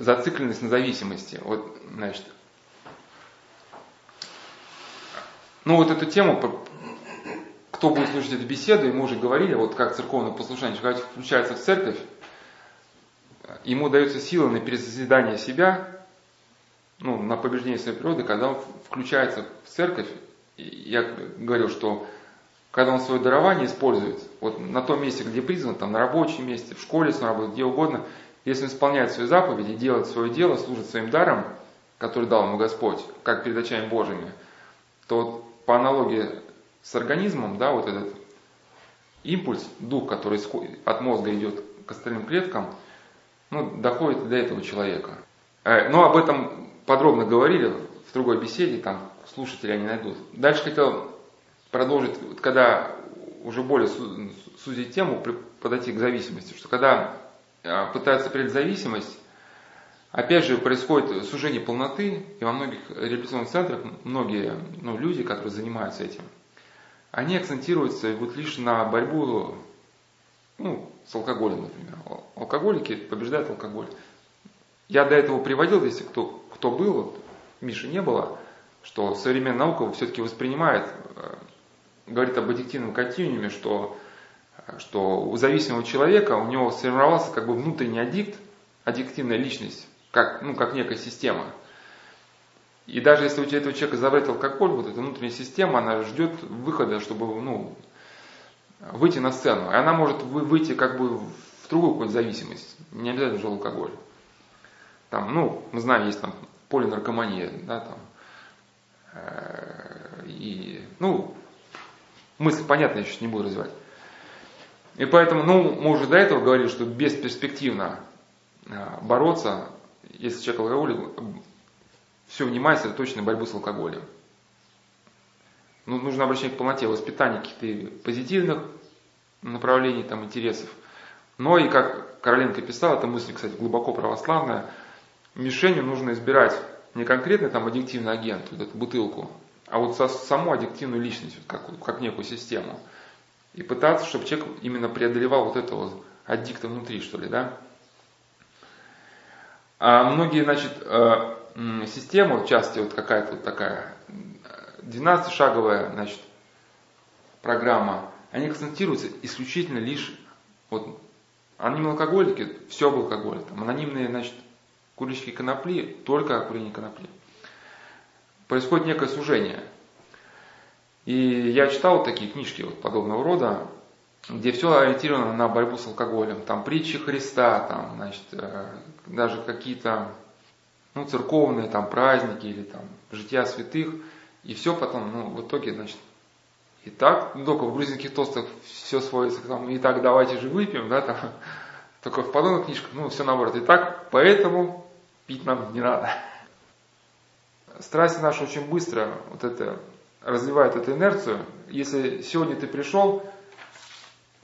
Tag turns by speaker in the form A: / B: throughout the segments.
A: зацикленность на зависимости. Вот, значит, ну вот эту тему, кто будет слушать эту беседу, мы уже говорили, вот как церковное послушание, человек включается в церковь, ему дается сила на пересозидание себя, ну, на побеждение своей природы, когда он включается в церковь, я говорил, что когда он свое дарование использует, вот на том месте, где призван, там на рабочем месте, в школе, на работе, где угодно, если он исполняет свои заповеди, делает свое дело, служит своим даром, который дал ему Господь, как перед очами Божьими, то вот по аналогии с организмом, да, вот этот импульс, дух, который от мозга идет к остальным клеткам, ну, доходит до этого человека. Э, но об этом подробно говорили в другой беседе, там слушатели они найдут. Дальше хотел продолжить, когда уже более сузить тему, подойти к зависимости, что когда пытаются определить зависимость, опять же происходит сужение полноты, и во многих реабилитационных центрах многие ну, люди, которые занимаются этим, они акцентируются вот лишь на борьбу ну, с алкоголем, например. Алкоголики побеждают алкоголь. Я до этого приводил, если кто, кто был, вот, Миши не было, что современная наука все-таки воспринимает, э, говорит об аддиктивном континууме, что, что у зависимого человека у него сформировался как бы внутренний аддикт, аддиктивная личность, как, ну, как некая система. И даже если у тебя этого человека забрать алкоголь, вот эта внутренняя система, она ждет выхода, чтобы ну, выйти на сцену. И она может выйти как бы в другую какую-то зависимость, не обязательно же алкоголь. Там, ну, мы знаем, есть там полинаркомания, да, там, э, и, ну, мысль понятно, я сейчас не буду развивать. И поэтому, ну, мы уже до этого говорили, что бесперспективно э, бороться, если человек алкоголик, все внимание сосредоточено на борьбу с алкоголем. Ну, нужно обращение к полноте воспитания каких-то позитивных направлений, там, интересов. Но и, как Короленко писал, эта мысль, кстати, глубоко православная, мишенью нужно избирать не конкретный там аддиктивный агент, вот эту бутылку, а вот саму аддиктивную личность, как, как некую систему. И пытаться, чтобы человек именно преодолевал вот это вот аддикта внутри, что ли, да. А многие, значит, э, системы, в части вот какая-то вот такая 12-шаговая, значит, программа, они концентрируются исключительно лишь, вот, анонимные алкоголики, все об алкоголе, там, анонимные, значит, курильщики конопли, только о курении конопли. Происходит некое сужение. И я читал вот такие книжки вот подобного рода, где все ориентировано на борьбу с алкоголем. Там притчи Христа, там, значит, э, даже какие-то ну, церковные там праздники или там жития святых. И все потом, ну, в итоге, значит, и так, ну, только в грузинских тостах все сводится к тому, и так давайте же выпьем, да, там, только в подобных книжках, ну, все наоборот. И так, поэтому пить нам не надо. Страсти наши очень быстро вот это развивают эту инерцию. Если сегодня ты пришел,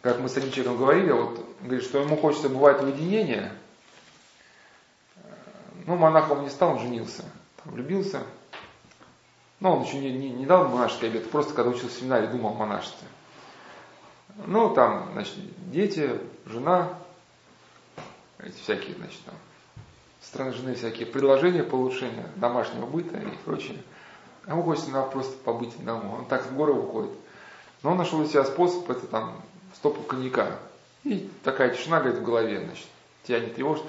A: как мы с одним говорили, вот говорит, что ему хочется бывать уединения, ну, монахом не стал, он женился, там, влюбился. Но он еще не, не, не дал монашеский обед, просто когда учился в семинаре, думал о монашестве. Ну, там, значит, дети, жена, эти всякие, значит, там, стороны жены всякие предложения по улучшению домашнего быта и прочее. А ему хочется надо просто побыть одному. Он так в горы уходит. Но он нашел у себя способ, это там стопку коньяка. И такая тишина, говорит, в голове, значит, тебя не тревожит.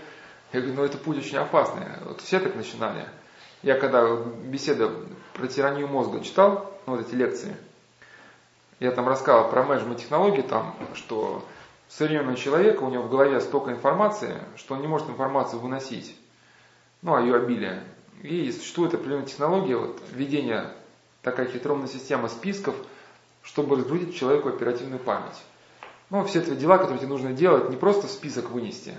A: Я говорю, ну это путь очень опасный. Вот все так начинали. Я когда беседа про тиранию мозга читал, ну, вот эти лекции, я там рассказывал про менеджмент технологии, там, что современного человека, у него в голове столько информации, что он не может информацию выносить ну, а ее обилие. И существует определенная технология вот, введения такая хитромная система списков, чтобы разгрузить человеку оперативную память. Ну, все эти дела, которые тебе нужно делать, не просто список вынести.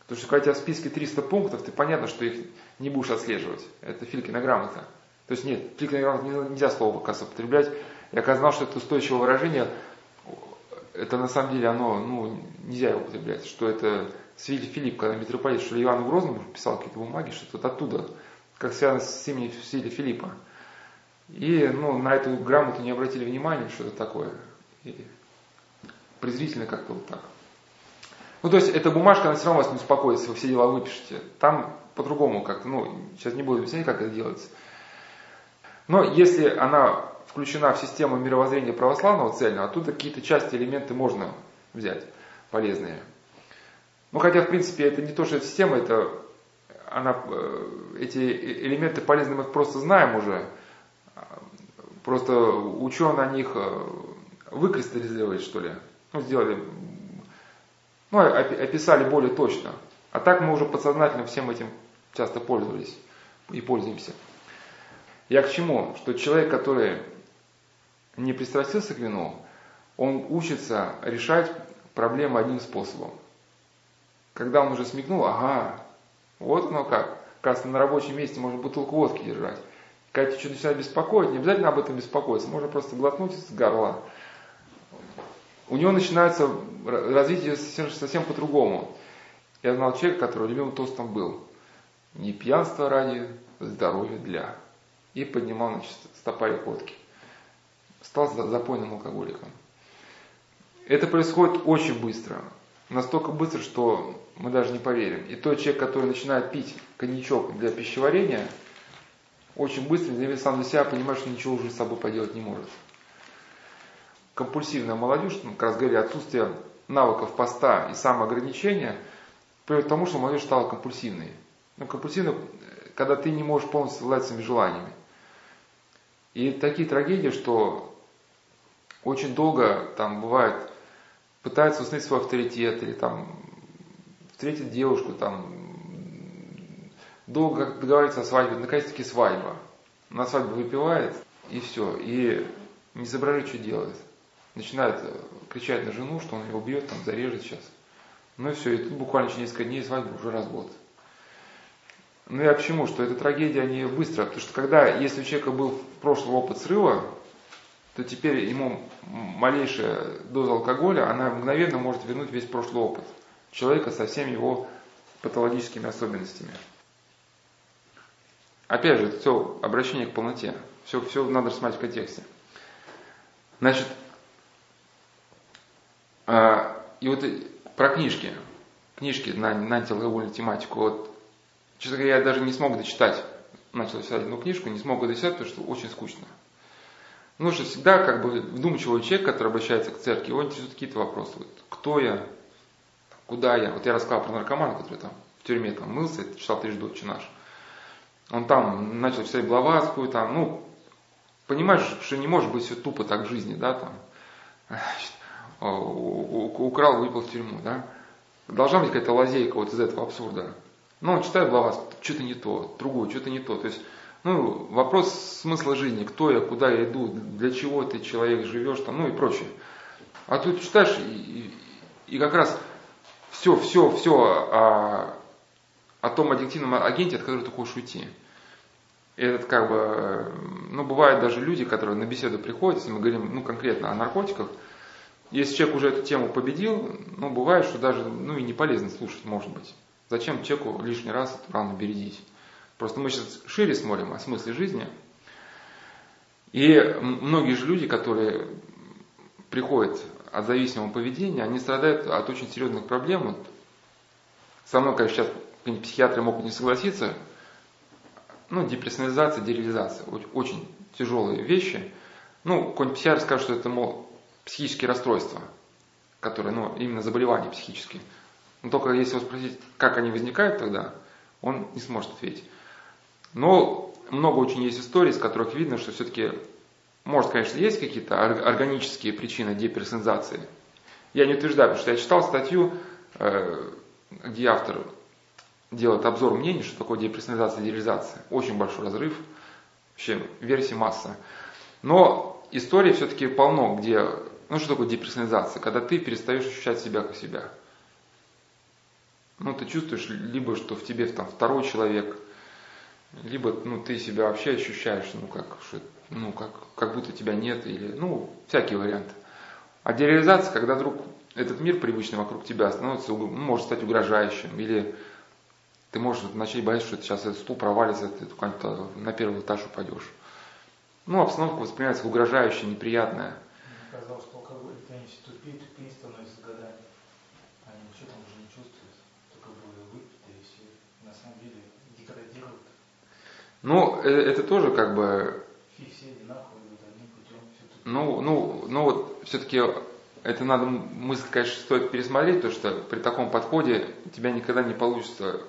A: Потому что когда у тебя в списке 300 пунктов, ты понятно, что их не будешь отслеживать. Это Филькина грамота. То есть нет, Филькина грамота нельзя слово, оказывается, употреблять. Я оказалось, что это устойчивое выражение, это на самом деле оно, ну, нельзя его употреблять, что это Свили Филипп, когда митрополит, что Ивану Грозному писал какие-то бумаги, что-то оттуда, как связано с именем Свили Филиппа. И ну, на эту грамоту не обратили внимания, что это такое. И презрительно как-то вот так. Ну, то есть, эта бумажка, она все равно вас не успокоит, если вы все дела выпишете. Там по-другому как-то, ну, сейчас не буду объяснять, как это делается. Но если она включена в систему мировоззрения православного цельного, оттуда какие-то части, элементы можно взять, полезные. Ну, хотя, в принципе, это не то, что это система, это она, э, эти элементы полезны, мы их просто знаем уже. Просто ученые о них э, выкристаллизировали, что ли. Ну, сделали, ну, описали более точно. А так мы уже подсознательно всем этим часто пользовались и пользуемся. Я к чему? Что человек, который не пристрастился к вину, он учится решать проблемы одним способом. Когда он уже смекнул, ага, вот оно как. Кажется, на рабочем месте можно бутылку водки держать. Когда тебя что-то начинает беспокоить, не обязательно об этом беспокоиться, можно просто глотнуть из горла. У него начинается развитие совсем, совсем по-другому. Я знал человека, который любимым тостом был. Не пьянство ради, здоровье для. И поднимал значит, стопарик водки. Стал запойным алкоголиком. Это происходит очень быстро. Настолько быстро, что мы даже не поверим. И тот человек, который начинает пить коньячок для пищеварения, очень быстро, сам для себя понимает, что ничего уже с собой поделать не может. Компульсивная молодежь, ну, как раз говорили, отсутствие навыков поста и самоограничения приводит к тому, что молодежь стала компульсивной. Ну, компульсивной, когда ты не можешь полностью совладать своими желаниями. И такие трагедии, что очень долго там бывает, пытается установить свой авторитет или там встретит девушку, там, долго договаривается о свадьбе, наконец-таки свадьба. На свадьбу выпивает, и все, и не соображает, что делает. Начинает э, кричать на жену, что он ее убьет, там, зарежет сейчас. Ну и все, и тут буквально через несколько дней свадьба уже развод. Ну я к чему? Что эта трагедия не быстро, потому что когда, если у человека был прошлый опыт срыва, то теперь ему малейшая доза алкоголя, она мгновенно может вернуть весь прошлый опыт человека со всеми его патологическими особенностями. Опять же, все обращение к полноте. Все, все надо рассматривать в контексте. Значит, э, и вот про книжки. Книжки на, на антиалкогольную тематику. Вот, честно говоря, я даже не смог дочитать. Начал читать одну книжку, не смог дочитать, потому что очень скучно. Ну, что всегда как бы вдумчивый человек, который обращается к церкви, его интересуют какие-то вопросы. Вот, кто я, Куда я? Вот я рассказал про наркомана, который там в тюрьме там мылся, читал трижды отче наш. Он там начал читать Блаватскую, там, ну, понимаешь, что не может быть все тупо так в жизни, да, там, украл, выпил в тюрьму, да. Должна быть какая-то лазейка вот из этого абсурда. Ну, он читает Блаватскую, что-то не то, другое, что-то не то. То есть, ну, вопрос смысла жизни, кто я, куда я иду, для чего ты человек живешь, там, ну и прочее. А тут читаешь, и, и, и как раз все, все, все о, о том аддиктивном агенте, от которого ты хочешь уйти. Этот как бы, ну бывают даже люди, которые на беседу приходят, если мы говорим ну, конкретно о наркотиках, если человек уже эту тему победил, ну бывает, что даже ну, и не полезно слушать, может быть. Зачем человеку лишний раз рану бередить? Просто мы сейчас шире смотрим о смысле жизни. И многие же люди, которые приходят от зависимого поведения, они страдают от очень серьезных проблем. Вот со мной, конечно, сейчас психиатры могут не согласиться. Ну, деперсонализация, дереализация. Очень тяжелые вещи. Ну, какой-нибудь психиатр скажет, что это, мол, психические расстройства, которые, ну, именно заболевания психические. Но только если его спросить, как они возникают тогда, он не сможет ответить. Но много очень есть историй, из которых видно, что все-таки может, конечно, есть какие-то органические причины деперсонализации. Я не утверждаю, потому что я читал статью, э, где автор делает обзор мнений, что такое деперсонализация и дереализация. Очень большой разрыв, вообще версий масса. Но истории все-таки полно, где, ну что такое деперсонализация? Когда ты перестаешь ощущать себя как себя. Ну, ты чувствуешь либо, что в тебе там второй человек, либо ну, ты себя вообще ощущаешь, ну, как, что ну, как, как будто тебя нет, или, ну, всякие варианты. А дереализация, когда вдруг этот мир привычный вокруг тебя становится, ну, может стать угрожающим, или ты можешь начать бояться, что сейчас этот стул провалится, ты на первый этаж упадешь. Ну, обстановка воспринимается угрожающая, неприятная.
B: Мне казалось, что алкоголь тянется тупее, тупее становится годами. Они ничего там уже не чувствуют, только были выпиты и все. На самом деле деградируют.
A: Ну, э, это тоже как бы,
B: Фи все одинаково идут одним путем. Все тут.
A: Ну, ну, ну вот все-таки это надо мысль, конечно, стоит пересмотреть, потому что при таком подходе у тебя никогда не получится,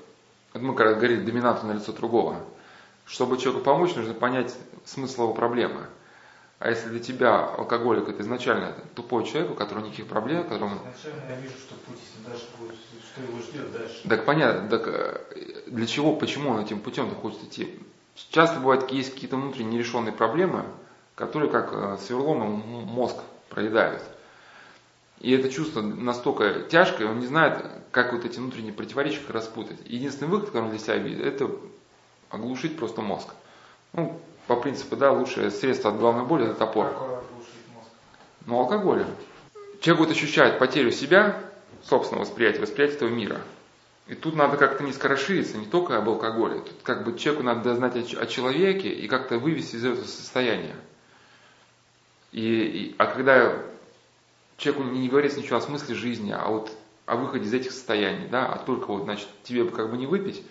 A: вот мы когда говорили, доминанту на лицо другого. Чтобы человеку помочь, нужно понять смысл его проблемы. А если для тебя алкоголик это изначально тупой человек, у которого никаких проблем, которому
B: Изначально я вижу, что путь, дальше будет, что его ждет дальше.
A: Так понятно, так э, для чего, почему он этим путем хочет идти? Часто бывает, есть какие-то внутренние нерешенные проблемы, которые как э, сверлом мозг проедают. И это чувство настолько тяжкое, он не знает, как вот эти внутренние противоречия распутать. Единственный выход, который он для себя видит, это оглушить просто мозг. Ну, по принципу, да, лучшее средство от головной боли это топор.
B: Как оглушить мозг?
A: Ну, алкоголем. Человек вот ощущает потерю себя, собственного восприятия, восприятия этого мира. И тут надо как-то не скорошиться, не только об алкоголе. Тут как бы человеку надо знать о человеке и как-то вывести из этого состояния. И, и- а когда человеку не, говорится ничего о смысле жизни, а вот о выходе из этих состояний, да, а только вот, значит, тебе бы как бы не выпить.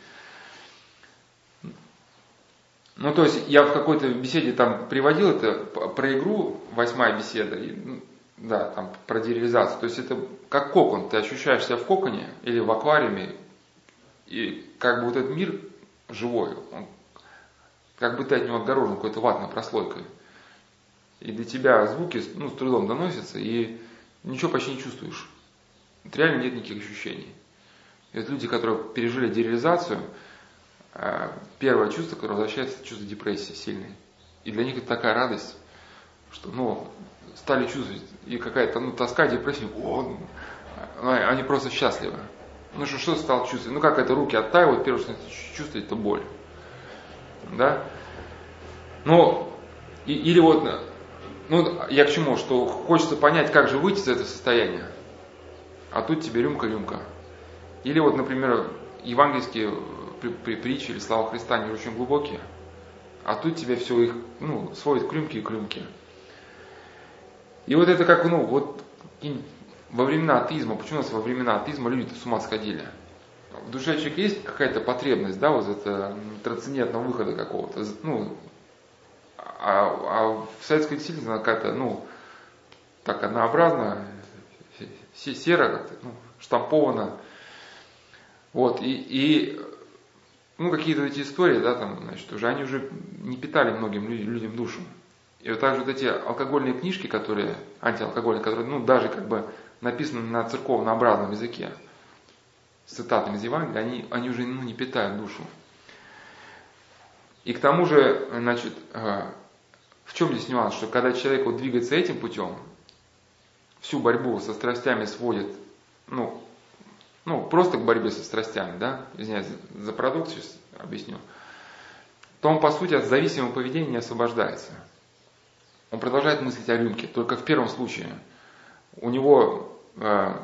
A: Ну, то есть я в какой-то беседе там приводил это про игру, восьмая беседа, и, ну, да, там про дереализацию. То есть это как кокон, ты ощущаешь себя в коконе или в аквариуме, и как бы вот этот мир живой, он, как бы ты от него отгорожен какой-то ватной прослойкой. И для тебя звуки ну, с трудом доносятся, и ничего почти не чувствуешь. Реально нет никаких ощущений. И вот люди, которые пережили дереализацию, э, первое чувство, которое возвращается, это чувство депрессии сильной. И для них это такая радость, что, ну, стали чувствовать, и какая-то, ну, тоска, депрессия, о, ну, они просто счастливы. Ну, что, что стал чувствовать? Ну, как это, руки оттаивают, первое, что чувствует, это боль. Да? Ну, и- или вот, ну, я к чему, что хочется понять, как же выйти из этого состояния. А тут тебе рюмка-рюмка. Или вот, например, евангельские при- притчи или слова Христа, они очень глубокие. А тут тебе все их, ну, сводит к рюмке и к рюмке. И вот это как, ну, вот во времена атеизма, почему у нас во времена атеизма люди с ума сходили? В душе человека есть какая-то потребность, да, вот это трансцендентного выхода какого-то, ну, а, а в советской действительности она какая-то, ну, так однообразно, се- серо как-то, ну, штамповано. Вот, и, и ну, какие-то эти истории, да, там, значит, уже они уже не питали многим лю- людям душу. И вот также вот эти алкогольные книжки, которые, антиалкогольные, которые, ну, даже как бы написаны на церковнообразном языке, с цитатами из Евангелия, они, они уже ну, не питают душу. И к тому же, значит, э, в чем здесь нюанс, что когда человек вот двигается этим путем, всю борьбу со страстями сводит, ну, ну, просто к борьбе со страстями, да, извиняюсь за- продукт, сейчас объясню, то он, по сути, от зависимого поведения не освобождается. Он продолжает мыслить о рюмке, только в первом случае. У него, э,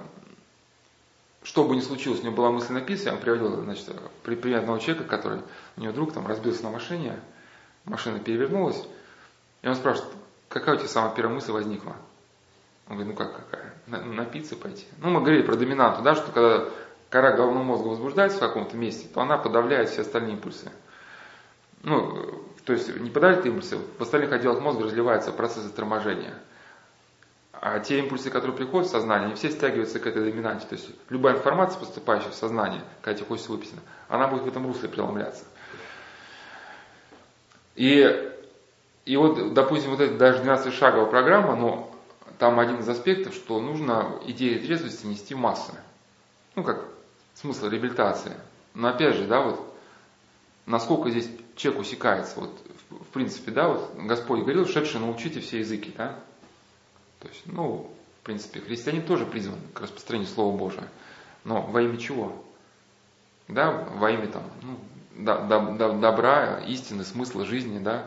A: что бы ни случилось, у него была мысль написана, я вам приводил, значит, при- пример одного человека, который, у него друг там разбился на машине, машина перевернулась, и он спрашивает, какая у тебя самая первая мысль возникла? Он говорит, ну как какая? На, напиться пойти. Ну, мы говорили про доминанту, да, что когда кора головного мозга возбуждается в каком-то месте, то она подавляет все остальные импульсы. Ну, то есть не подавляет импульсы, в остальных отделах мозга разливается процесс торможения. А те импульсы, которые приходят в сознание, они все стягиваются к этой доминанте. То есть любая информация, поступающая в сознание, когда тебе хочется выписано, она будет в этом русле преломляться. И, и вот, допустим, вот эта даже 12-шаговая программа, но там один из аспектов, что нужно идеи трезвости нести в массы. Ну, как смысл реабилитации. Но опять же, да, вот, насколько здесь человек усекается, вот, в, принципе, да, вот, Господь говорил, шедшие научите все языки, да. То есть, ну, в принципе, христиане тоже призваны к распространению Слова Божия. Но во имя чего? Да, во имя там, ну, до- до- до- добра, истины, смысла жизни, да.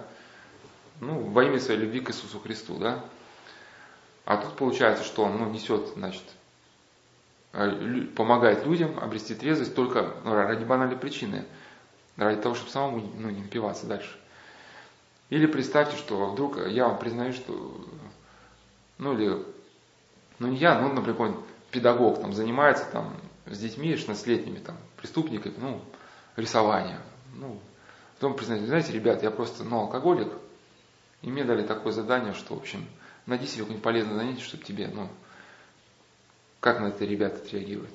A: Ну, во имя своей любви к Иисусу Христу, да. А тут получается, что он ну, несет, значит, э, помогает людям обрести трезвость только ну, ради банальной причины, ради того, чтобы самому ну, не напиваться дальше. Или представьте, что вдруг я вам признаю, что, ну или, ну не я, ну, например, педагог там занимается там с детьми 16-летними там преступниками, ну, рисование. Ну, потом признать, знаете, ребят, я просто, ну, алкоголик, и мне дали такое задание, что, в общем, найди себе какое-нибудь полезное занятие, чтобы тебе, ну, как на это ребята отреагируют.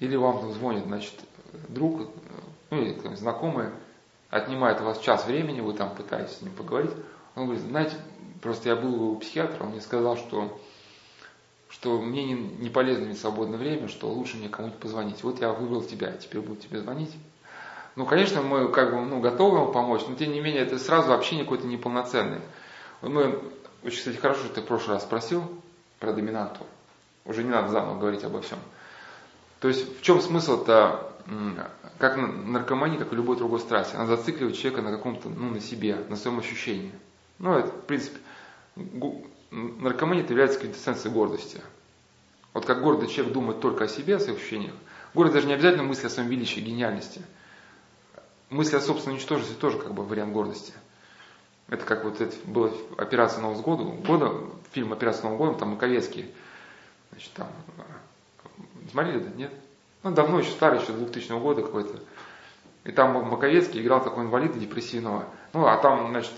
A: Или вам там звонит, значит, друг, ну или там, знакомый, отнимает у вас час времени, вы там пытаетесь с ним поговорить. Он говорит, знаете, просто я был у психиатра, он мне сказал, что, что мне не, не полезно иметь свободное время, что лучше мне кому-нибудь позвонить. Вот я выбрал тебя, теперь буду тебе звонить. Ну, конечно, мы как бы ну, готовы ему помочь, но тем не менее это сразу общение какое-то неполноценное. Мы, очень, кстати, хорошо, что ты в прошлый раз спросил про доминанту. Уже не надо заново говорить обо всем. То есть в чем смысл-то, как наркомания, как и любой другой страсти, она зацикливает человека на каком-то, ну, на себе, на своем ощущении. Ну, это, в принципе, наркомания это является квинтэссенцией гордости. Вот как гордый человек думает только о себе, о своих ощущениях. Гордый даже не обязательно мысли о своем величии, гениальности. Мысли о собственной ничтожности тоже как бы вариант гордости. Это как вот это была операция Нового года, года фильм «Операция Нового года», там Маковецкий, значит, там Смотрели, да? Нет? Ну, давно еще, старый, еще 2000 года какой-то. И там Маковецкий играл такой инвалида депрессивного. Ну, а там, значит,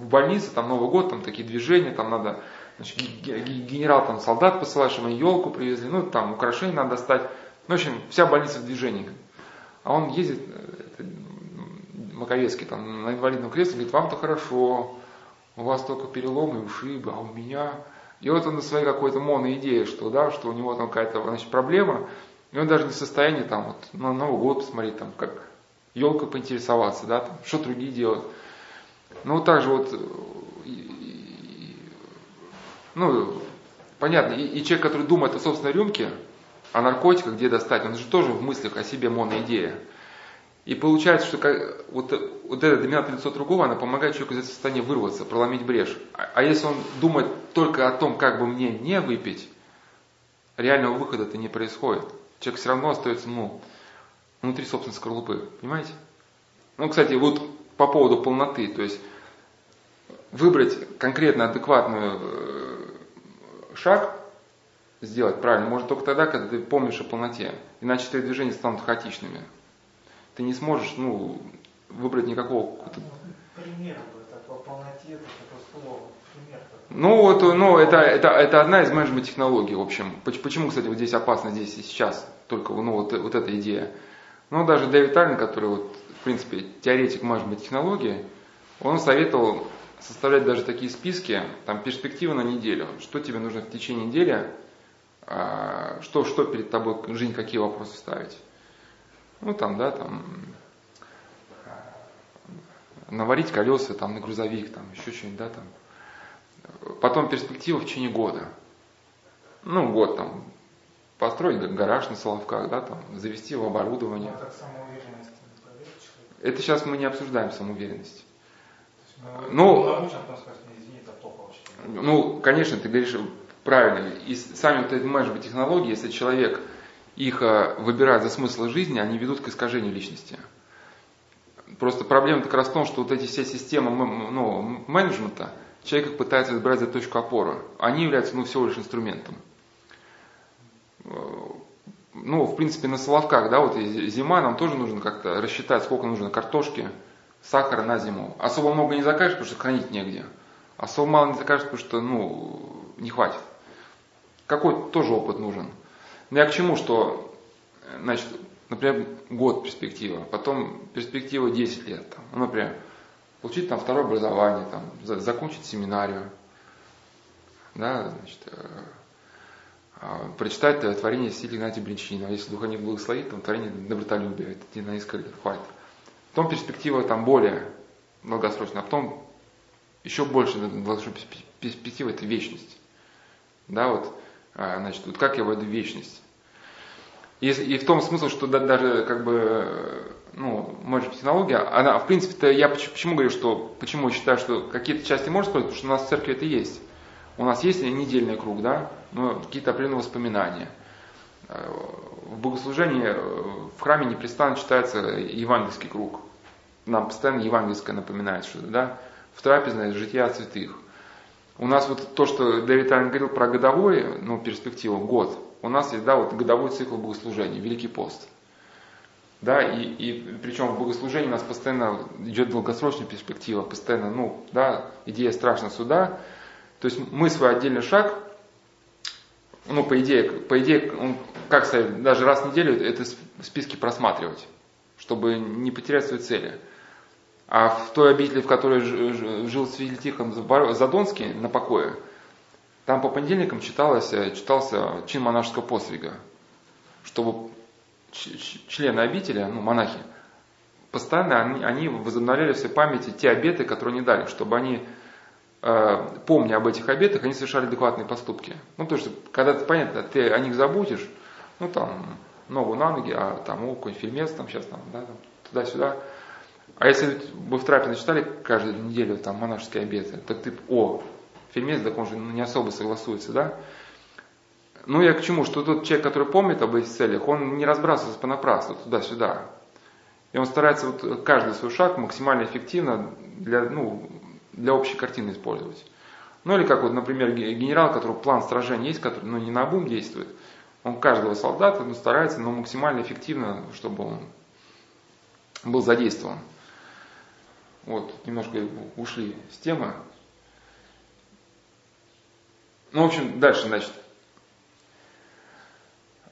A: в больнице, там Новый год, там такие движения, там надо, значит, генерал там солдат посылает, они елку привезли, ну, там украшения надо достать. Ну, в общем, вся больница в движении. А он ездит, это, Маковецкий, там, на инвалидном кресле, говорит, вам-то хорошо, у вас только переломы и ушибы, а у меня и вот он на своей какой-то моноидее, что, да, что у него там какая-то значит, проблема, и он даже не в состоянии там вот на Новый год посмотреть, там, как елка поинтересоваться, да, там, что другие делают. Ну, вот так же вот, ну, понятно, и, и человек, который думает о собственной рюмке, о наркотиках, где достать, он же тоже в мыслях о себе моноидея. И получается, что как, вот, вот это доминантное лицо другого, она помогает человеку из этого состояния вырваться, проломить брешь. А, а если он думает только о том, как бы мне не выпить, реального выхода-то не происходит. Человек все равно остается, ну, внутри собственной скорлупы. Понимаете? Ну, кстати, вот по поводу полноты, то есть выбрать конкретно адекватный э, шаг, сделать правильно, может только тогда, когда ты помнишь о полноте. Иначе твои движения станут хаотичными ты не сможешь ну, выбрать никакого...
B: Пример так, по полноте, это слово.
A: Ну, вот, ну это, это, это одна из менеджмент технологий, в общем. Почему, кстати, вот здесь опасно здесь и сейчас, только ну, вот, вот эта идея. Ну, даже Дэвид Аллен, который, вот, в принципе, теоретик менеджмент технологии, он советовал составлять даже такие списки, там, перспективы на неделю, что тебе нужно в течение недели, а, что, что перед тобой, жизнь, какие вопросы ставить. Ну, там, да, там, наварить колеса там на грузовик, там, еще что-нибудь, да, там. Потом перспектива в течение года. Ну, год там, построить гараж на Соловках, да, там, завести его оборудование.
B: Это
A: сейчас мы не обсуждаем самоуверенность.
B: Ну,
A: ну, конечно, ты говоришь правильно. И сами вот эти менеджмент технологии, если человек их э, выбирают за смысл жизни, они ведут к искажению личности. Просто проблема как раз в том, что вот эти все системы ну, менеджмента, человек их пытается избрать за точку опоры. Они являются ну, всего лишь инструментом. Э, ну, в принципе, на Соловках, да, вот зима, нам тоже нужно как-то рассчитать, сколько нужно картошки, сахара на зиму. Особо много не закажешь, потому что хранить негде. Особо мало не закажешь, потому что, ну, не хватит. Какой тоже опыт нужен. Ну я к чему, что, значит, например, год перспектива, потом перспектива 10 лет, там, ну, например, получить там второе образование, там, закончить семинарию, да, значит, э, прочитать творение стиля Игнатия Бринчина, а если духа не благословит, там творение добротолюбия, это не на несколько лет хватит. Потом перспектива там более долгосрочная, а потом еще больше долгосрочная перспектива это вечность. Да, вот а, значит, вот как я войду в вечность. И, и в том смысле, что даже как бы, ну, может технология, она, в принципе-то, я почему, почему говорю, что, почему считаю, что какие-то части можно использовать, потому что у нас в церкви это есть. У нас есть недельный круг, да, но какие-то определенные воспоминания. В богослужении в храме непрестанно читается евангельский круг. Нам постоянно евангельское напоминает что-то, да. В трапезной жития святых. У нас вот то, что Дэвид Аллен говорил про годовой, ну, перспективу, год, у нас есть, да, вот годовой цикл богослужения, Великий пост. Да, и, и причем в богослужении у нас постоянно идет долгосрочная перспектива, постоянно, ну, да, идея страшного суда. То есть мы свой отдельный шаг, ну, по идее, по идее, как сказать, даже раз в неделю это списки просматривать, чтобы не потерять свои цели. А в той обители, в которой жил святитель Тихон Задонский на покое, там по понедельникам читалось, э, читался чин монашеского посвига, чтобы члены обители, ну, монахи, постоянно они, они возобновляли в своей памяти те обеты, которые они дали, чтобы они, помня об этих обетах, они совершали адекватные поступки. Ну, потому что, когда ты, понятно, ты о них забудешь, ну, там, ногу на ноги, а там, о, какой-нибудь фильмец, там, сейчас, там, да, там, туда-сюда. А если вы в трапезе читали каждую неделю там монашеские обеты, так ты, о, фильмец, так он же не особо согласуется, да? Ну, я к чему? Что тот человек, который помнит об этих целях, он не разбрасывается понапрасну туда-сюда. И он старается вот каждый свой шаг максимально эффективно для, ну, для общей картины использовать. Ну или как вот, например, генерал, у которого план сражения есть, который ну, не на обум действует. Он каждого солдата ну, старается, но максимально эффективно, чтобы он был задействован. Вот, немножко ушли с темы. Ну, в общем, дальше, значит.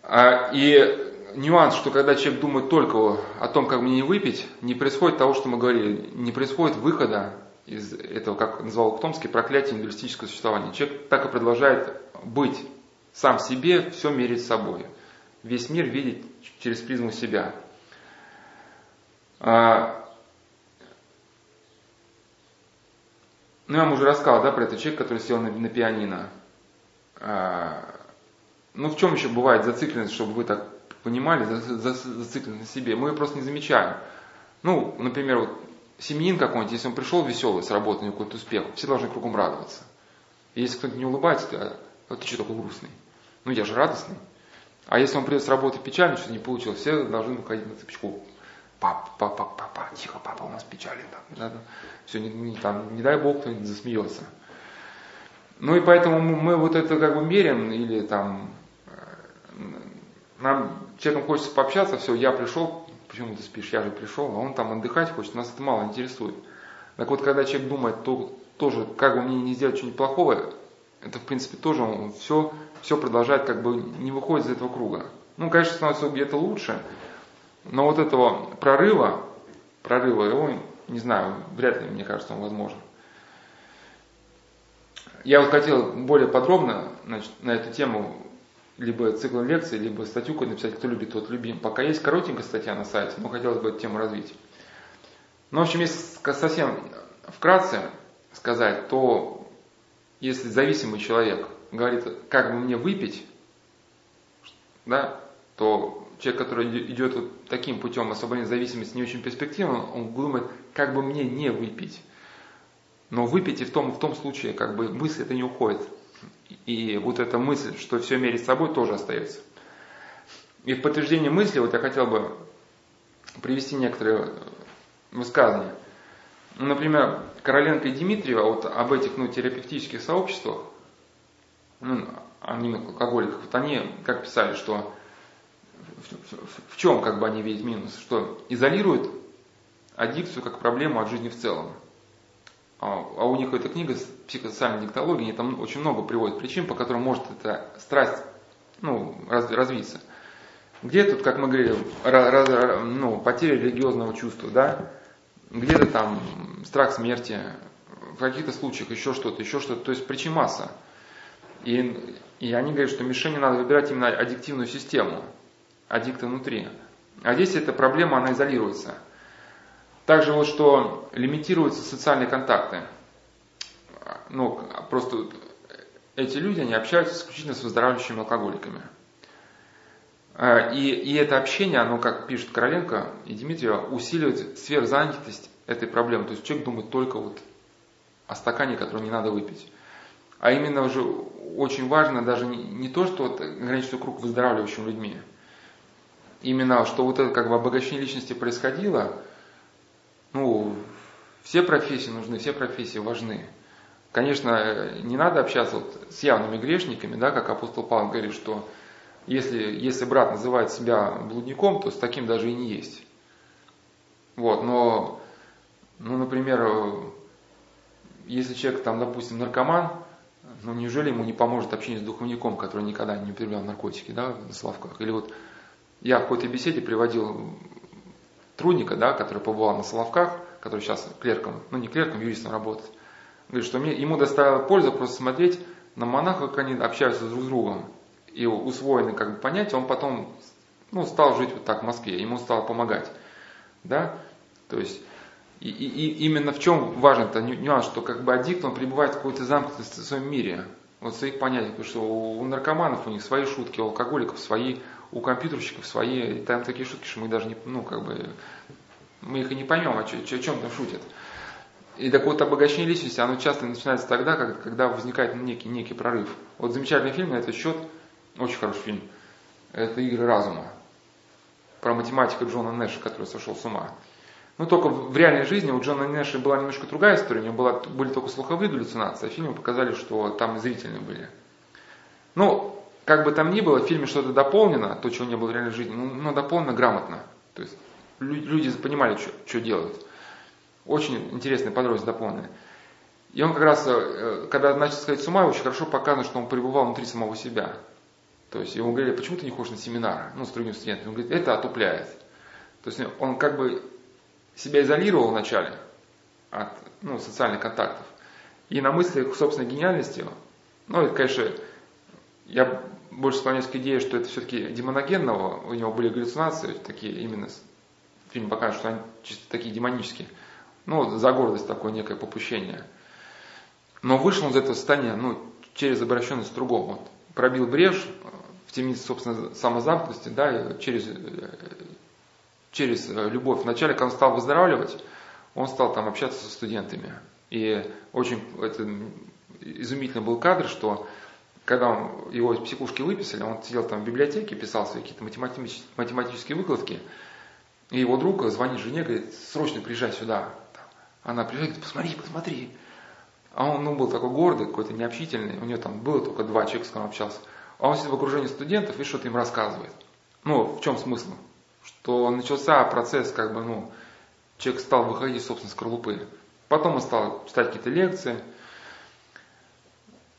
A: А, и нюанс, что когда человек думает только о том, как мне не выпить, не происходит того, что мы говорили, не происходит выхода из этого, как назвал Томский, проклятие индивидуалистического существования. Человек так и продолжает быть сам себе, все мерить собой. Весь мир видеть через призму себя. А, ну, я вам уже рассказал, да, про этот человек, который сел на, на пианино. А, ну, в чем еще бывает зацикленность, чтобы вы так понимали, зацикленность на себе? Мы ее просто не замечаем. Ну, например, вот семьянин какой-нибудь, если он пришел веселый с работы, у какой-то успех, все должны кругом радоваться. И если кто-то не улыбается, то а ты что такой грустный? Ну, я же радостный. А если он придет с работы печально, что не получилось, все должны выходить на цепочку. Папа, папа, папа, тихо, папа, у нас печален. Там, да, все, не, не, там, не дай бог, кто-нибудь засмеется. Ну и поэтому мы вот это как бы меряем, или там, э, нам человеком хочется пообщаться, все, я пришел, почему ты спишь, я же пришел, а он там отдыхать хочет, нас это мало интересует. Так вот, когда человек думает, то тоже, как бы мне не сделать что-нибудь плохого, это в принципе тоже он все, все продолжает, как бы не выходит из этого круга. Ну, конечно, становится где-то лучше, но вот этого прорыва, прорыва его, не знаю, вряд ли, мне кажется, он возможен. Я вот хотел более подробно значит, на эту тему либо цикл лекций, либо статью какую написать, кто любит, тот любим. Пока есть коротенькая статья на сайте, но хотелось бы эту тему развить. Но, в общем, если совсем вкратце сказать, то если зависимый человек говорит, как бы мне выпить, да, то человек, который идет вот таким путем освобождения зависимости, не очень перспективно, он думает, как бы мне не выпить. Но выпить и в том, в том случае, как бы мысль это не уходит. И вот эта мысль, что все мерить собой, тоже остается. И в подтверждение мысли, вот я хотел бы привести некоторые высказывания. Ну, например, Короленко и Дмитриева вот об этих ну, терапевтических сообществах, ну, анонимных алкоголиков, вот они как писали, что в, в, в чем как бы они видят минус, что изолируют аддикцию как проблему от жизни в целом. А, а у них эта книга психосоциальной диктологии, они там очень много приводят причин, по которым может эта страсть ну, раз, развиться. Где тут, как мы говорили, раз, ну, потеря религиозного чувства, да? Где-то там страх смерти, в каких-то случаях еще что-то, еще что-то. То есть причин масса. И, и они говорят, что мишени надо выбирать именно аддиктивную систему, аддикта внутри. А здесь эта проблема, она изолируется – также вот что лимитируются социальные контакты. Ну, просто эти люди, они общаются исключительно с выздоравливающими алкоголиками. А, и, и это общение, оно, как пишет Короленко и Дмитриева, усиливает сверхзанятость этой проблемы. То есть человек думает только вот о стакане, который не надо выпить. А именно уже очень важно даже не, не то, что вот ограничить круг выздоравливающими людьми. Именно, что вот это как бы обогащение личности происходило – ну, все профессии нужны, все профессии важны. Конечно, не надо общаться вот с явными грешниками, да, как апостол Павел говорит, что если, если брат называет себя блудником, то с таким даже и не есть. Вот, но, ну, например, если человек там, допустим, наркоман, ну, неужели ему не поможет общение с духовником, который никогда не употреблял наркотики, да, на Славках? Или вот я в какой-то беседе приводил трудника, да, который побывал на Соловках, который сейчас клерком, ну не клерком, юристом работает. Говорит, что мне, ему доставило пользу просто смотреть на монахов, как они общаются друг с другом. И усвоенный как бы понятие, он потом ну, стал жить вот так в Москве, ему стало помогать. Да? То есть и, и, и именно в чем важен это нюанс, что как бы аддикт, он пребывает в какой-то замкнутости в своем мире, вот своих понятиях, потому что у, у наркоманов у них свои шутки, у алкоголиков свои, у компьютерщиков свои, там такие шутки, что мы даже не, ну как бы, мы их и не поймем, о, чем, о чем там шутят. И так вот обогащение личности, оно часто начинается тогда, когда возникает некий, некий прорыв. Вот замечательный фильм на этот счет, очень хороший фильм, это «Игры разума», про математика Джона Нэша, который сошел с ума. Ну, только в реальной жизни у Джона Нэша была немножко другая история, у него была, были только слуховые галлюцинации, а в фильме показали, что там и зрительные были. Ну, как бы там ни было, в фильме что-то дополнено, то, чего не было в реальной жизни, ну, но дополнено грамотно. То есть люди понимали, что, что делают. Очень интересные подробности дополнены. И он как раз, э, когда начал сходить с ума, очень хорошо показано, что он пребывал внутри самого себя. То есть ему говорили, почему ты не ходишь на семинары, ну, с другими студентами. Он говорит, это отупляет. То есть он как бы себя изолировал вначале от ну, социальных контактов. И на мысли собственной гениальности, ну, это, конечно, я больше склоняюсь к идее, что это все-таки демоногенного, у него были галлюцинации, такие именно, фильм покажет, что они чисто такие демонические. Ну, за гордость такое некое попущение. Но вышел он из этого состояния, ну, через обращенность другого. Вот, пробил брешь в темнице, собственно, самозамкнутости, да, через через э, любовь. Вначале, когда он стал выздоравливать, он стал там общаться со студентами. И очень это изумительный был кадр, что когда он, его из психушки выписали, он сидел там в библиотеке, писал свои какие-то математические, математические выкладки, и его друг звонит жене, говорит, срочно приезжай сюда. Она приезжает, говорит, посмотри, посмотри. А он ну, был такой гордый, какой-то необщительный, у него там было только два человека, с которым общался. А он сидит в окружении студентов и что-то им рассказывает. Ну, в чем смысл? что начался процесс, как бы, ну, человек стал выходить, собственно, с скорлупы. Потом он стал читать какие-то лекции.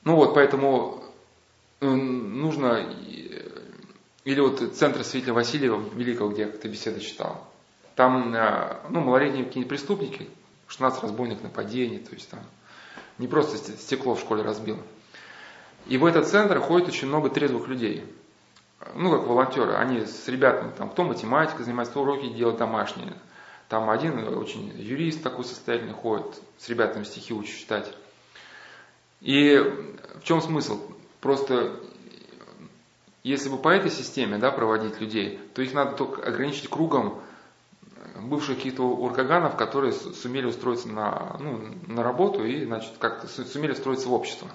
A: Ну вот, поэтому нужно, или вот Центр Святителя Васильева Великого, где как-то беседы читал, там, э, ну, малолетние какие-нибудь преступники, 16 разбойных нападений, то есть там не просто стекло в школе разбило. И в этот центр ходит очень много трезвых людей – ну, как волонтеры, они с ребятами, там, кто математикой занимается, кто уроки делает домашние. Там один очень юрист такой состоятельный ходит, с ребятами стихи учит читать. И в чем смысл? Просто если бы по этой системе да, проводить людей, то их надо только ограничить кругом бывших каких-то уркаганов, которые сумели устроиться на, ну, на работу и значит, как-то сумели устроиться в общество.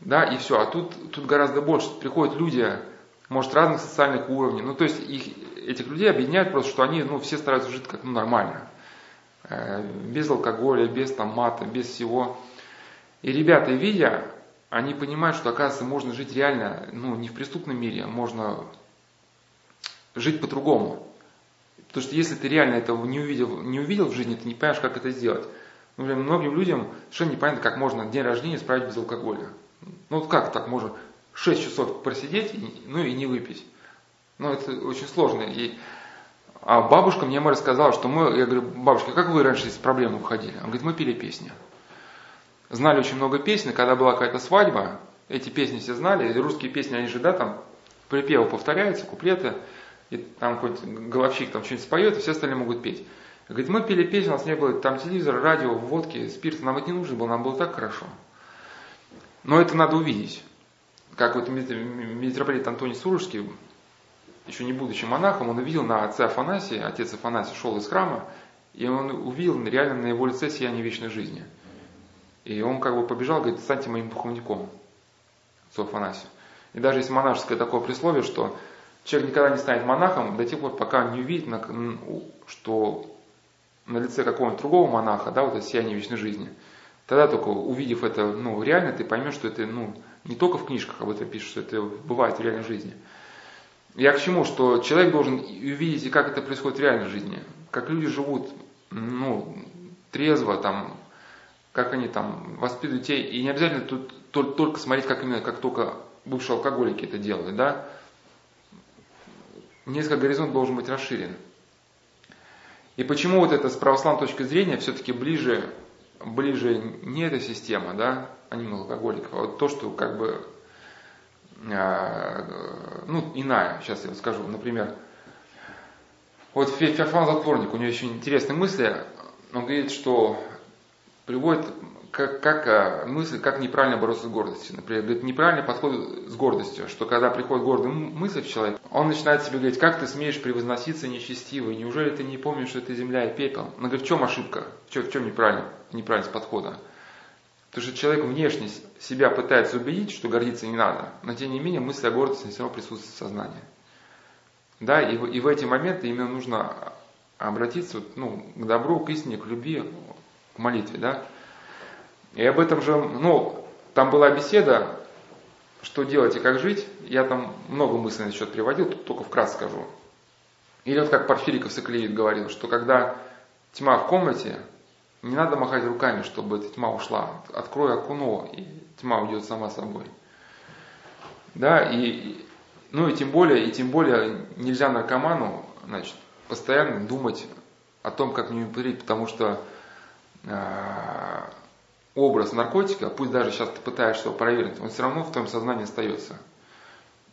A: Да, и все. А тут, тут гораздо больше. Приходят люди, может, разных социальных уровней. Ну, то есть их, этих людей объединяет просто, что они, ну, все стараются жить как ну, нормально. Э, без алкоголя, без там мата, без всего. И ребята, видя, они понимают, что, оказывается, можно жить реально, ну, не в преступном мире, а можно жить по-другому. Потому что если ты реально этого не увидел, не увидел в жизни, ты не понимаешь, как это сделать. Ну, многим людям совершенно непонятно, как можно день рождения справить без алкоголя. Ну вот как так можно 6 часов просидеть, ну и не выпить? Ну это очень сложно. И, а бабушка мне рассказала, что мы, я говорю, бабушка, как вы раньше из проблемы уходили? Она говорит, мы пели песни. Знали очень много песен, когда была какая-то свадьба, эти песни все знали, русские песни, они же, да, там припевы повторяются, куплеты, и там какой-то головщик там что-нибудь споет, и все остальные могут петь. Говорит, мы пели песни, у нас не было там телевизора, радио, водки, спирта, нам это не нужно было, нам было так хорошо. Но это надо увидеть. Как вот митрополит Антоний Сурожский, еще не будучи монахом, он увидел на отце Афанасия, отец Афанасий шел из храма, и он увидел реально на его лице сияние вечной жизни. И он как бы побежал, говорит, станьте моим духовником, отцу Афанасию. И даже есть монашеское такое присловие, что человек никогда не станет монахом до тех пор, пока не увидит, что на лице какого-нибудь другого монаха, да, вот это сияние вечной жизни – Тогда только увидев это ну, реально, ты поймешь, что это ну, не только в книжках об этом пишут, что это бывает в реальной жизни. Я к чему? Что человек должен увидеть, как это происходит в реальной жизни. Как люди живут ну, трезво, там, как они там воспитывают детей. И не обязательно тут только смотреть, как именно, как только бывшие алкоголики это делают, да. Несколько горизонт должен быть расширен. И почему вот это с православной точки зрения все-таки ближе, ближе не эта система, да, анимал алкоголиков, а вот то, что как бы, а, ну, иная, сейчас я вот скажу, например, вот Феофан Затворник, у него еще интересные мысли, он говорит, что приводит как, как а, мысль, как неправильно бороться с гордостью. Например, говорит, неправильный подход с гордостью, что когда приходит гордая мысль в человека, он начинает себе говорить, как ты смеешь превозноситься нечестивый, неужели ты не помнишь, что это земля и пепел? Он говорит, в чем ошибка, в чем, в чем неправильно, неправильность подхода? Потому что человек внешне себя пытается убедить, что гордиться не надо, но тем не менее мысль о гордости все равно присутствует в сознании. Да, и, и в эти моменты именно нужно обратиться ну, к добру, к истине, к любви, к молитве, да. И об этом же, ну, там была беседа, что делать и как жить. Я там много мыслей на счет приводил, тут только вкратце скажу. Или вот как Порфириков Соколевит говорил, что когда тьма в комнате, не надо махать руками, чтобы эта тьма ушла. Открой окно, и тьма уйдет сама собой. Да, и, ну и тем более, и тем более нельзя наркоману, значит, постоянно думать о том, как не употребить, потому что образ наркотика, пусть даже сейчас ты пытаешься его проверить, он все равно в твоем сознании остается.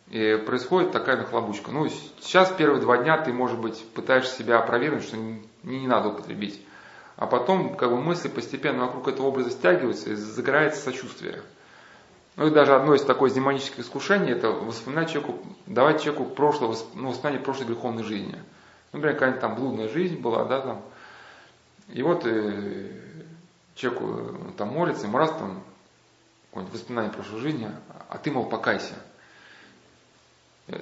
A: И происходит такая нахлобучка. Ну, сейчас первые два дня ты, может быть, пытаешься себя проверить, что не, не надо употребить. А потом, как бы, мысли постепенно вокруг этого образа стягиваются и загорается сочувствие. Ну и даже одно из такое демонических искушений, это воспоминать человеку, давать человеку прошлое, ну, воспоминание прошлой греховной жизни. Например, какая-нибудь там блудная жизнь была, да, там. И вот э, человеку э, там молится, ему раз там какое-нибудь воспоминание прошлой жизни, а ты, мол, покайся.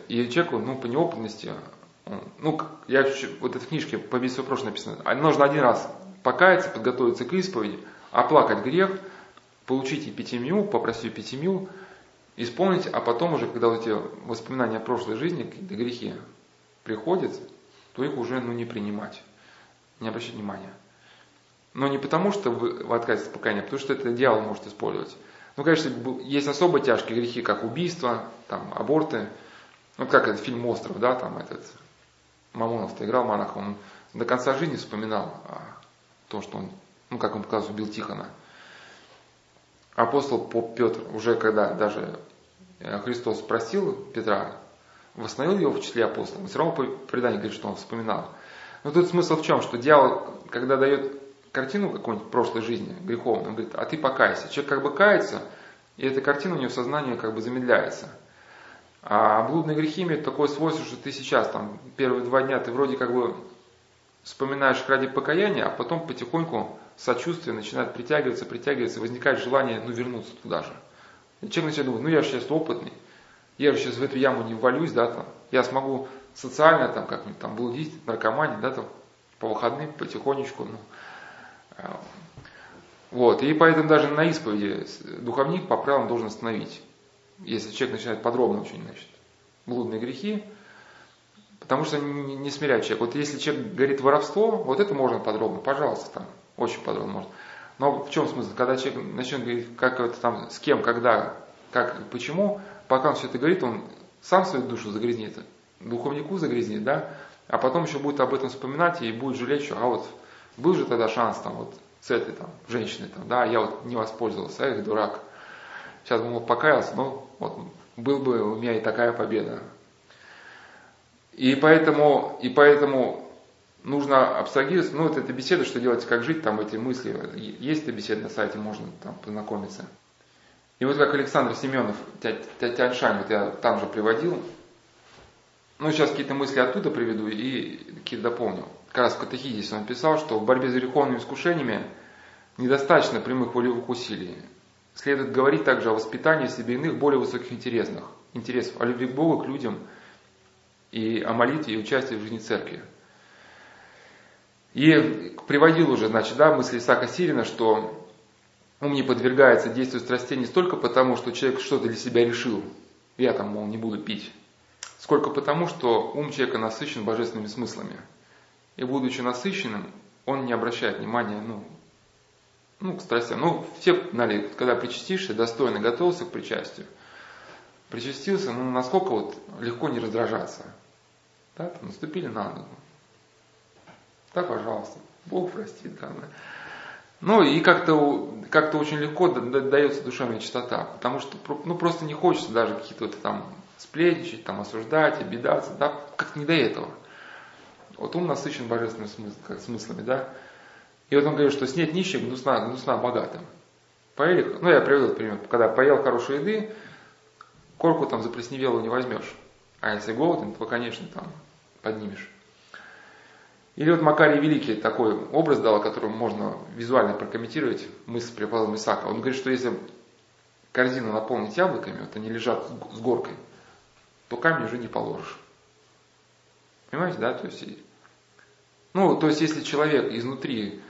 A: И человеку, ну, по неопытности, ну, я вот этой книжке по бедствию прошлое написано, а нужно один раз покаяться, подготовиться к исповеди, оплакать грех, получить эпитемию, попросить эпитемию, исполнить, а потом уже, когда вот эти воспоминания о прошлой жизни, какие-то грехи приходят, то их уже ну, не принимать, не обращать внимания. Но не потому, что вы, вы отказываетесь от покаяния, а потому что это дьявол может использовать. Ну, конечно, есть особо тяжкие грехи, как убийство, там, аборты. Ну, как этот фильм «Остров», да, там этот Мамонов-то играл монах, он до конца жизни вспоминал о том, что он, ну, как он показывает, убил Тихона. Апостол Поп Петр, уже когда даже э, Христос спросил Петра, восстановил его в числе апостолов, все равно по преданию говорит, что он вспоминал. Но тут смысл в чем, что дьявол, когда дает картину какой-нибудь прошлой жизни греховной, он говорит, а ты покайся. Человек как бы кается, и эта картина у него в сознании как бы замедляется. А блудные грехи имеют такое свойство, что ты сейчас, там, первые два дня, ты вроде как бы вспоминаешь ради покаяния, а потом потихоньку сочувствие начинает притягиваться, притягиваться, возникает желание, ну, вернуться туда же. И человек начинает думать, ну, я же сейчас опытный, я же сейчас в эту яму не ввалюсь, да, там, я смогу социально, там, как-нибудь там блудить, наркоманить, да, там, по выходным потихонечку, ну, вот, и поэтому даже на исповеди духовник по правилам должен остановить, если человек начинает подробно очень, значит, блудные грехи, потому что не, не смирять человека. Вот если человек говорит воровство, вот это можно подробно, пожалуйста, там, очень подробно можно. Но в чем смысл? Когда человек начнет говорить, как это там, с кем, когда, как, почему, пока он все это говорит, он сам свою душу загрязнит, духовнику загрязнит, да, а потом еще будет об этом вспоминать и будет жалеть, что а вот был же тогда шанс там вот с этой там женщиной, там, да, я вот не воспользовался, эх, дурак. Сейчас бы мог покаялся, но вот был бы у меня и такая победа. И поэтому, и поэтому нужно абстрагироваться, ну вот эта беседа, что делать, как жить, там эти мысли, есть эта беседа на сайте, можно там познакомиться. И вот как Александр Семенов, Тяньшань, вот я там же приводил, ну сейчас какие-то мысли оттуда приведу и какие-то дополню как раз в Катехизисе он писал, что в борьбе с греховными искушениями недостаточно прямых волевых усилий. Следует говорить также о воспитании себе иных более высоких интересных, интересов, о любви к Богу, к людям и о молитве и участии в жизни церкви. И приводил уже, значит, да, мысли Исаака Сирина, что ум не подвергается действию страстей не столько потому, что человек что-то для себя решил, я там, мол, не буду пить, сколько потому, что ум человека насыщен божественными смыслами. И будучи насыщенным, он не обращает внимания, ну, ну, к страстям. Ну, все знали, когда причастишься, достойно готовился к причастию, причастился, ну, насколько вот легко не раздражаться. Да, там наступили на ногу. Да, пожалуйста, Бог простит, да. Ну и как-то как очень легко дается душевная чистота, потому что ну, просто не хочется даже какие-то вот там сплетничать, там осуждать, обидаться, да, как не до этого. Вот ум насыщен божественными смыслами, да. И вот он говорит, что снять нищим гнусна, гнусна богатым. Поели, ну я привел этот пример, когда поел хорошей еды, корку там заплесневелую не возьмешь. А если голоден, то, конечно, там поднимешь. Или вот Макарий Великий такой образ дал, который можно визуально прокомментировать, мысль преподобного Исаака. Он говорит, что если корзину наполнить яблоками, вот они лежат с горкой, то камень уже не положишь. Понимаете, да? То есть, ну, то есть, если человек изнутри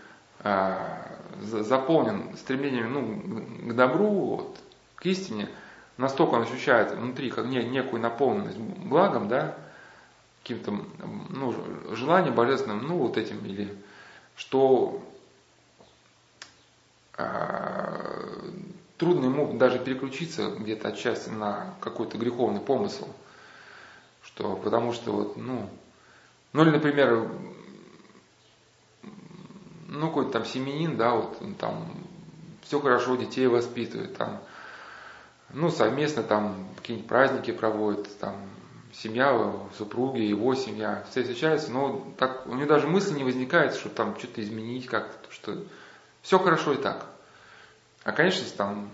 A: э, заполнен стремлением ну, к добру, вот, к истине, настолько он ощущает внутри как не, некую наполненность благом, да, каким-то ну, желанием божественным, ну вот этим, или что э, трудно ему даже переключиться где-то отчасти на какой-то греховный помысл. Что, потому что вот, ну, ну или, например, ну какой-то там семенин, да, вот он там все хорошо, детей воспитывает, там, ну совместно там какие-нибудь праздники проводит, там семья, супруги, его семья, все встречаются, но так, у него даже мысли не возникает, что там что-то изменить как-то, что все хорошо и так. А, конечно, там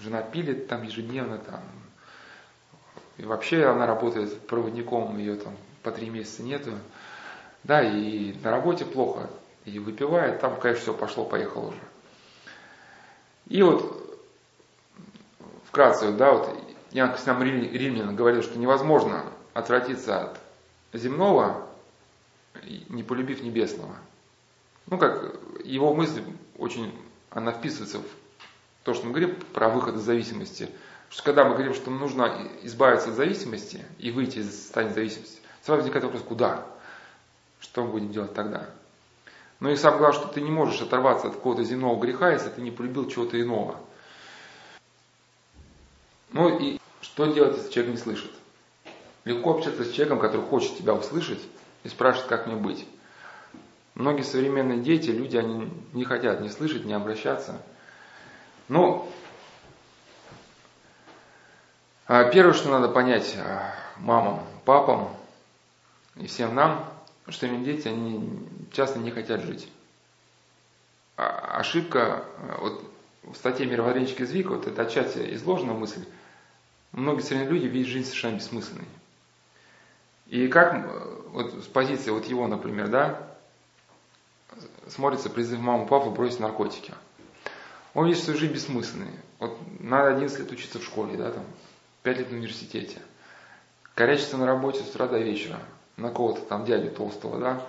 A: жена пилит там ежедневно, там, и вообще она работает проводником, ее там по три месяца нету, да, и на работе плохо, и выпивает, там, конечно, все пошло-поехало уже. И вот вкратце, да, вот Ян Костян Римлян говорил, что невозможно отвратиться от земного, не полюбив небесного. Ну, как его мысль очень, она вписывается в то, что мы говорим про выход из зависимости. Что когда мы говорим, что нужно избавиться от зависимости и выйти из состояния зависимости, сразу возникает вопрос, куда? Что мы будем делать тогда? Но и самое главное, что ты не можешь оторваться от какого-то земного греха, если ты не полюбил чего-то иного. Ну и что делать, если человек не слышит? Легко общаться с человеком, который хочет тебя услышать и спрашивает, как мне быть. Многие современные дети, люди, они не хотят не слышать, не обращаться. Но а, первое, что надо понять а, мамам, папам и всем нам, что именно дети, они часто не хотят жить. А, ошибка, вот в статье «Мировоззренческий сдвиг», вот это отчасти изложена мысль, многие современные люди видят жизнь совершенно бессмысленной. И как вот с позиции вот его, например, да, смотрится призыв мамы папы бросить наркотики. Он видит, что жизнь бессмысленная. Вот надо 11 лет учиться в школе, да, там, 5 лет в университете. Корячиться на работе с утра до вечера. На кого-то там дядю толстого, да.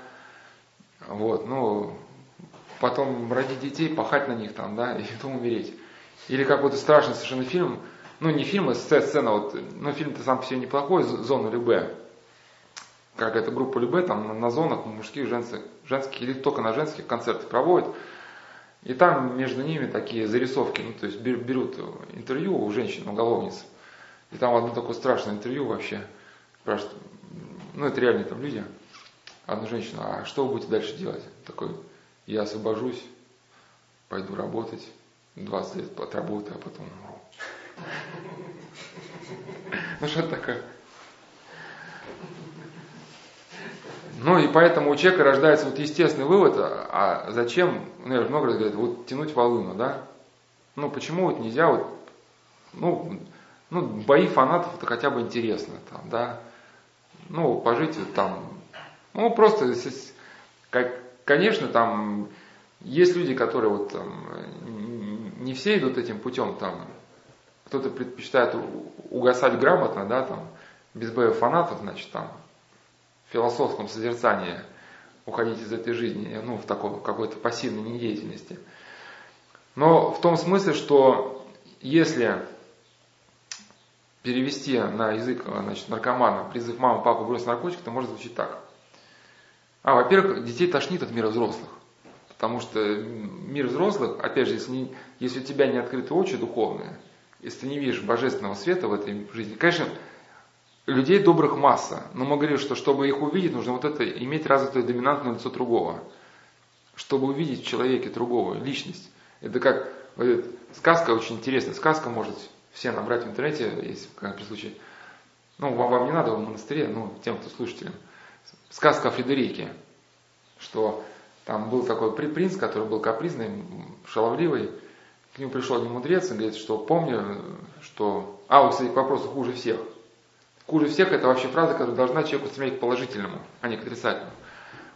A: Вот, ну, потом родить детей, пахать на них там, да, и потом умереть. Или как вот страшный совершенно фильм, ну не фильм, а сцена, вот, ну фильм-то сам по себе неплохой, «Зона Любе». Как эта группа Любе там на зонах мужских, женских, женских или только на женских концерты проводят. И там между ними такие зарисовки, ну то есть берут интервью у женщин-уголовниц. И там одно такое страшное интервью вообще. Ну это реальные там люди. Одну женщину, а что вы будете дальше делать? Такой, я освобожусь, пойду работать, 20 лет отработаю, а потом умру. Ну что это такое? Ну и поэтому у человека рождается вот естественный вывод, а зачем, ну я много раз говорю, вот тянуть волыну, да? Ну почему вот нельзя вот, ну, ну бои фанатов это хотя бы интересно, там, да? Ну пожить там, ну просто, как, конечно, там есть люди, которые вот там, не все идут этим путем, там, кто-то предпочитает угасать грамотно, да, там, без боев фанатов, значит, там, в философском созерцании уходить из этой жизни, ну, в такой какой-то пассивной недеятельности. Но в том смысле, что если перевести на язык значит, наркомана призыв мама, папа брось наркотик, то может звучить так. А, во-первых, детей тошнит от мира взрослых. Потому что мир взрослых, опять же, если, не, если у тебя не открыты очи духовные, если ты не видишь божественного света в этой жизни, конечно, людей добрых масса, но мы говорим, что чтобы их увидеть, нужно вот это, иметь развитое доминантное лицо другого. Чтобы увидеть в человеке другого, личность. Это как вот сказка очень интересная. Сказка может все набрать в интернете, если при случае. Ну, вам, вам не надо в монастыре, ну, тем, кто слушателям. Сказка о Фредерике, что там был такой принц, который был капризный, шаловливый. К нему пришел один мудрец и говорит, что помню, что... А, вот, кстати, к вопросу хуже всех. Хуже всех это вообще фраза, которая должна человеку стремить к положительному, а не к отрицательному.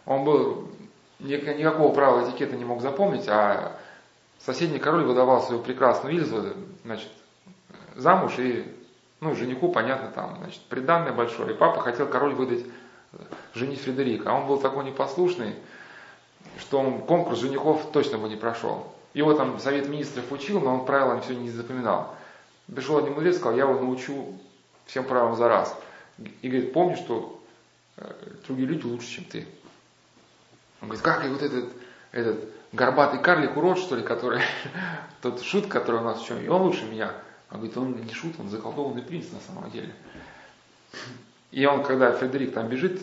A: Он был никакого правила этикета не мог запомнить, а соседний король выдавал свою прекрасную Ильзу, значит, замуж и, ну, жениху, понятно, там, значит, приданное большое. И папа хотел король выдать женить Фредерика. А он был такой непослушный, что он конкурс женихов точно бы не прошел. Его там совет министров учил, но он правила все не запоминал. Пришел один мудрец, сказал, я его научу всем правилам за раз. И говорит, помни, что э, другие люди лучше, чем ты. Он говорит, как и вот этот, этот горбатый карлик, урод, что ли, который, тот шут, который у нас в чем, и он лучше меня. Он говорит, он не шут, он заколдованный принц на самом деле. И он, когда Фредерик там бежит,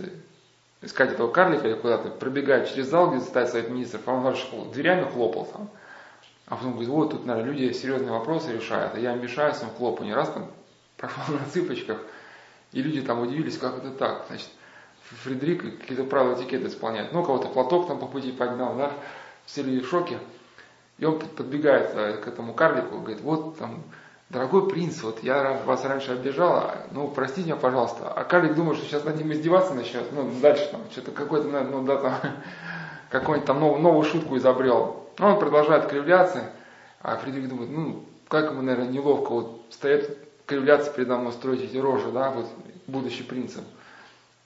A: искать этого карлика или куда-то, пробегает через зал, где стоит совет министров, а он даже дверями хлопал там. А потом говорит, вот тут, наверное, люди серьезные вопросы решают, а я мешаю своему хлопу, не раз там прошел на цыпочках, и люди там удивились, как это так, значит, Фредерик какие-то правила этикета исполняет. Ну, кого-то платок там по пути поднял, да, все люди в шоке. И он подбегает э, к этому карлику, говорит, вот там Дорогой принц, вот я вас раньше обижала, ну простите меня, пожалуйста. А Карлик думает, что сейчас над ним издеваться начнет, ну дальше там, что-то какой-то, ну да, там, какую-нибудь там новую, новую шутку изобрел. Ну, он продолжает кривляться, а Фредерик думает, ну, как ему, наверное, неловко вот стоять, кривляться передо мной, строить эти рожи, да, вот, будущий принцем.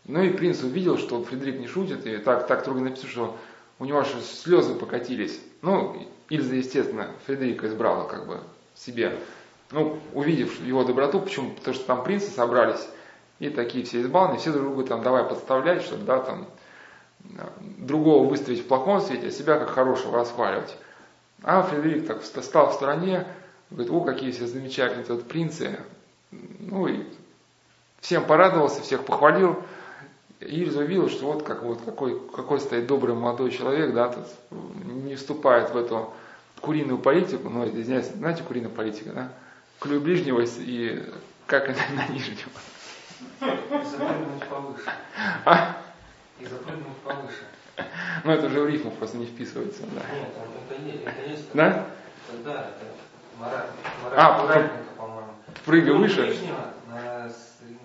A: Ну и принц увидел, что Фредерик не шутит, и так, так трудно написано, что у него аж слезы покатились. Ну, Ильза, естественно, Фредерика избрала как бы себе ну, увидев его доброту, почему? Потому что там принцы собрались, и такие все избалные, все друг друга там давай подставлять, чтобы, да, там, другого выставить в плохом свете, а себя как хорошего расхваливать. А Фредерик так стал в стороне, говорит, о, какие все замечательные тут принцы. Ну и всем порадовался, всех похвалил. Ильза увидел, что вот, как, вот какой, какой стоит добрый молодой человек, да, тут не вступает в эту куриную политику, ну, извиняюсь, знаете, куриная политика, да? Клюй ближнего и как это на нижнего.
B: И запрыгнуть повыше. А? И запрыгнуть повыше.
A: Ну это уже в рифму просто не вписывается, да.
B: Нет, это, это, это есть.
A: Да?
B: Это, да, это мораль, мораль
A: а,
B: праведника, по-моему.
A: Прыгай выше.
B: Ближнего на,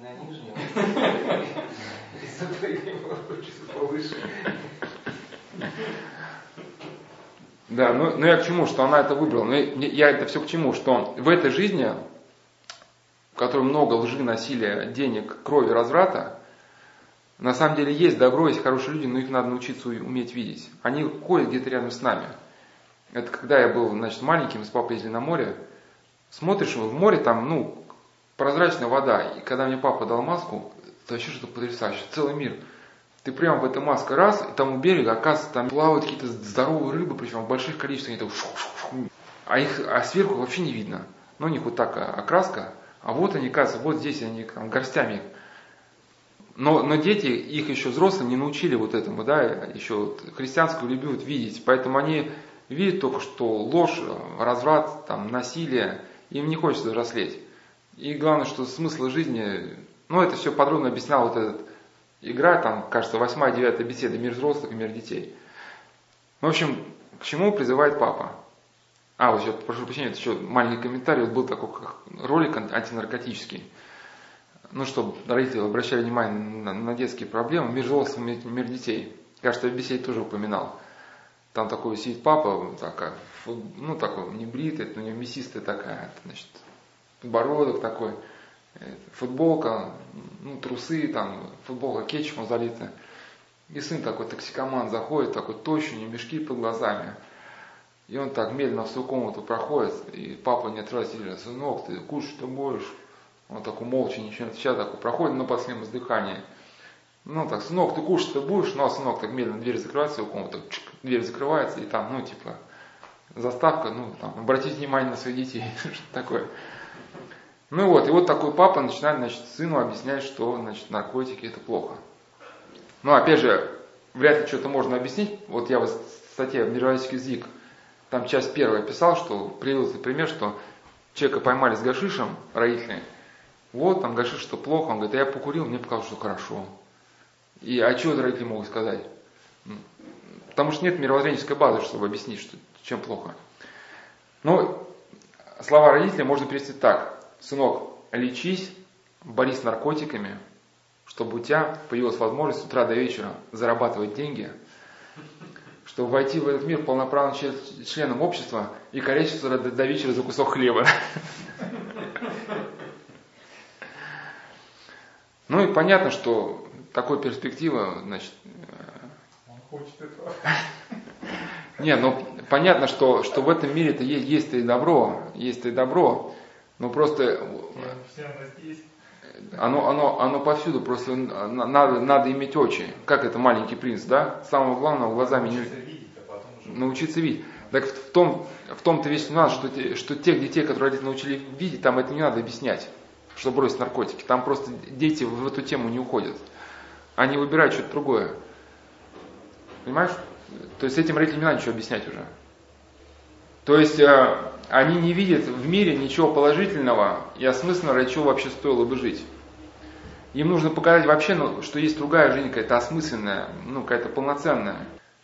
B: на нижнего. И запрыгай повыше.
A: Да, ну, ну я к чему, что она это выбрала. Ну, я это все к чему, что в этой жизни, в которой много лжи, насилия, денег, крови, разврата, на самом деле есть добро, есть хорошие люди, но их надо научиться уметь видеть. Они ходят где-то рядом с нами. Это когда я был, значит, маленьким, с папой ездили на море, смотришь, в море там, ну, прозрачная вода, и когда мне папа дал маску, это вообще что-то потрясающее, целый мир – ты прям в этой маске раз, и там у берега, оказывается, там плавают какие-то здоровые рыбы, причем в больших количествах, они там а их а сверху вообще не видно. Ну, у них вот так окраска, а вот они, кажется, вот здесь они там горстями. Но, но дети, их еще взрослые не научили вот этому, да, еще вот христианскую любовь видеть, поэтому они видят только, что ложь, разврат, там, насилие, им не хочется взрослеть. И главное, что смысл жизни, ну, это все подробно объяснял вот этот игра, там, кажется, восьмая, девятая беседа, мир взрослых и мир детей. В общем, к чему призывает папа? А, вот еще, прошу прощения, это еще маленький комментарий, вот был такой ролик антинаркотический. Ну, чтобы родители обращали внимание на, на детские проблемы, мир взрослых, мир, мир детей. Кажется, в беседе тоже упоминал. Там такой сидит папа, такая, ну, такой, не бритый, у него мясистая такая, значит, бородок такой – футболка, ну, трусы, там, футболка кетчупом залита. И сын такой токсикоман заходит, такой тощий, мешки под глазами. И он так медленно в свою комнату проходит, и папа не отрывается, сынок, ты кушать-то будешь? Он такой молча, ничего не отвечает, такой проходит на последнем издыхании. Ну так, сынок, ты кушать-то будешь? Ну а сынок так медленно дверь закрывает свою комнату, чик, дверь закрывается, и там, ну типа, заставка, ну там, обратите внимание на своих детей, что такое. Ну вот, и вот такой папа начинает, значит, сыну объяснять, что, значит, наркотики это плохо. Ну, опять же, вряд ли что-то можно объяснить. Вот я в статье «Мировозический язык», там часть первая писал, что привел пример, что человека поймали с гашишем, родители, вот, там гашиш, что плохо, он говорит, я покурил, мне показалось, что хорошо. И а это родители могут сказать? Потому что нет мировоззренческой базы, чтобы объяснить, что, чем плохо. Но слова родителей можно перевести так сынок, лечись, борись с наркотиками, чтобы у тебя появилась возможность с утра до вечера зарабатывать деньги, чтобы войти в этот мир полноправным членом общества и корячиться до, до вечера за кусок хлеба. Ну и понятно, что такой перспектива, значит...
B: Он хочет этого.
A: Не, ну понятно, что, что в этом мире-то есть, есть и добро, есть и добро. Ну просто оно, оно, оно повсюду, просто надо, надо иметь очи. Как это маленький принц, да? Самого главного глазами
B: научиться не... видеть, а потом уже...
A: Научиться видеть. Так в том, в том-то весь нюанс, что, те, что тех детей, которые родители научили видеть, там это не надо объяснять, что бросить наркотики. Там просто дети в эту тему не уходят. Они выбирают что-то другое. Понимаешь? То есть этим родителям не надо ничего объяснять уже. То есть э, они не видят в мире ничего положительного и осмысленного, ради чего вообще стоило бы жить. Им нужно показать вообще, ну, что есть другая жизнь, какая-то осмысленная, ну, какая-то полноценная.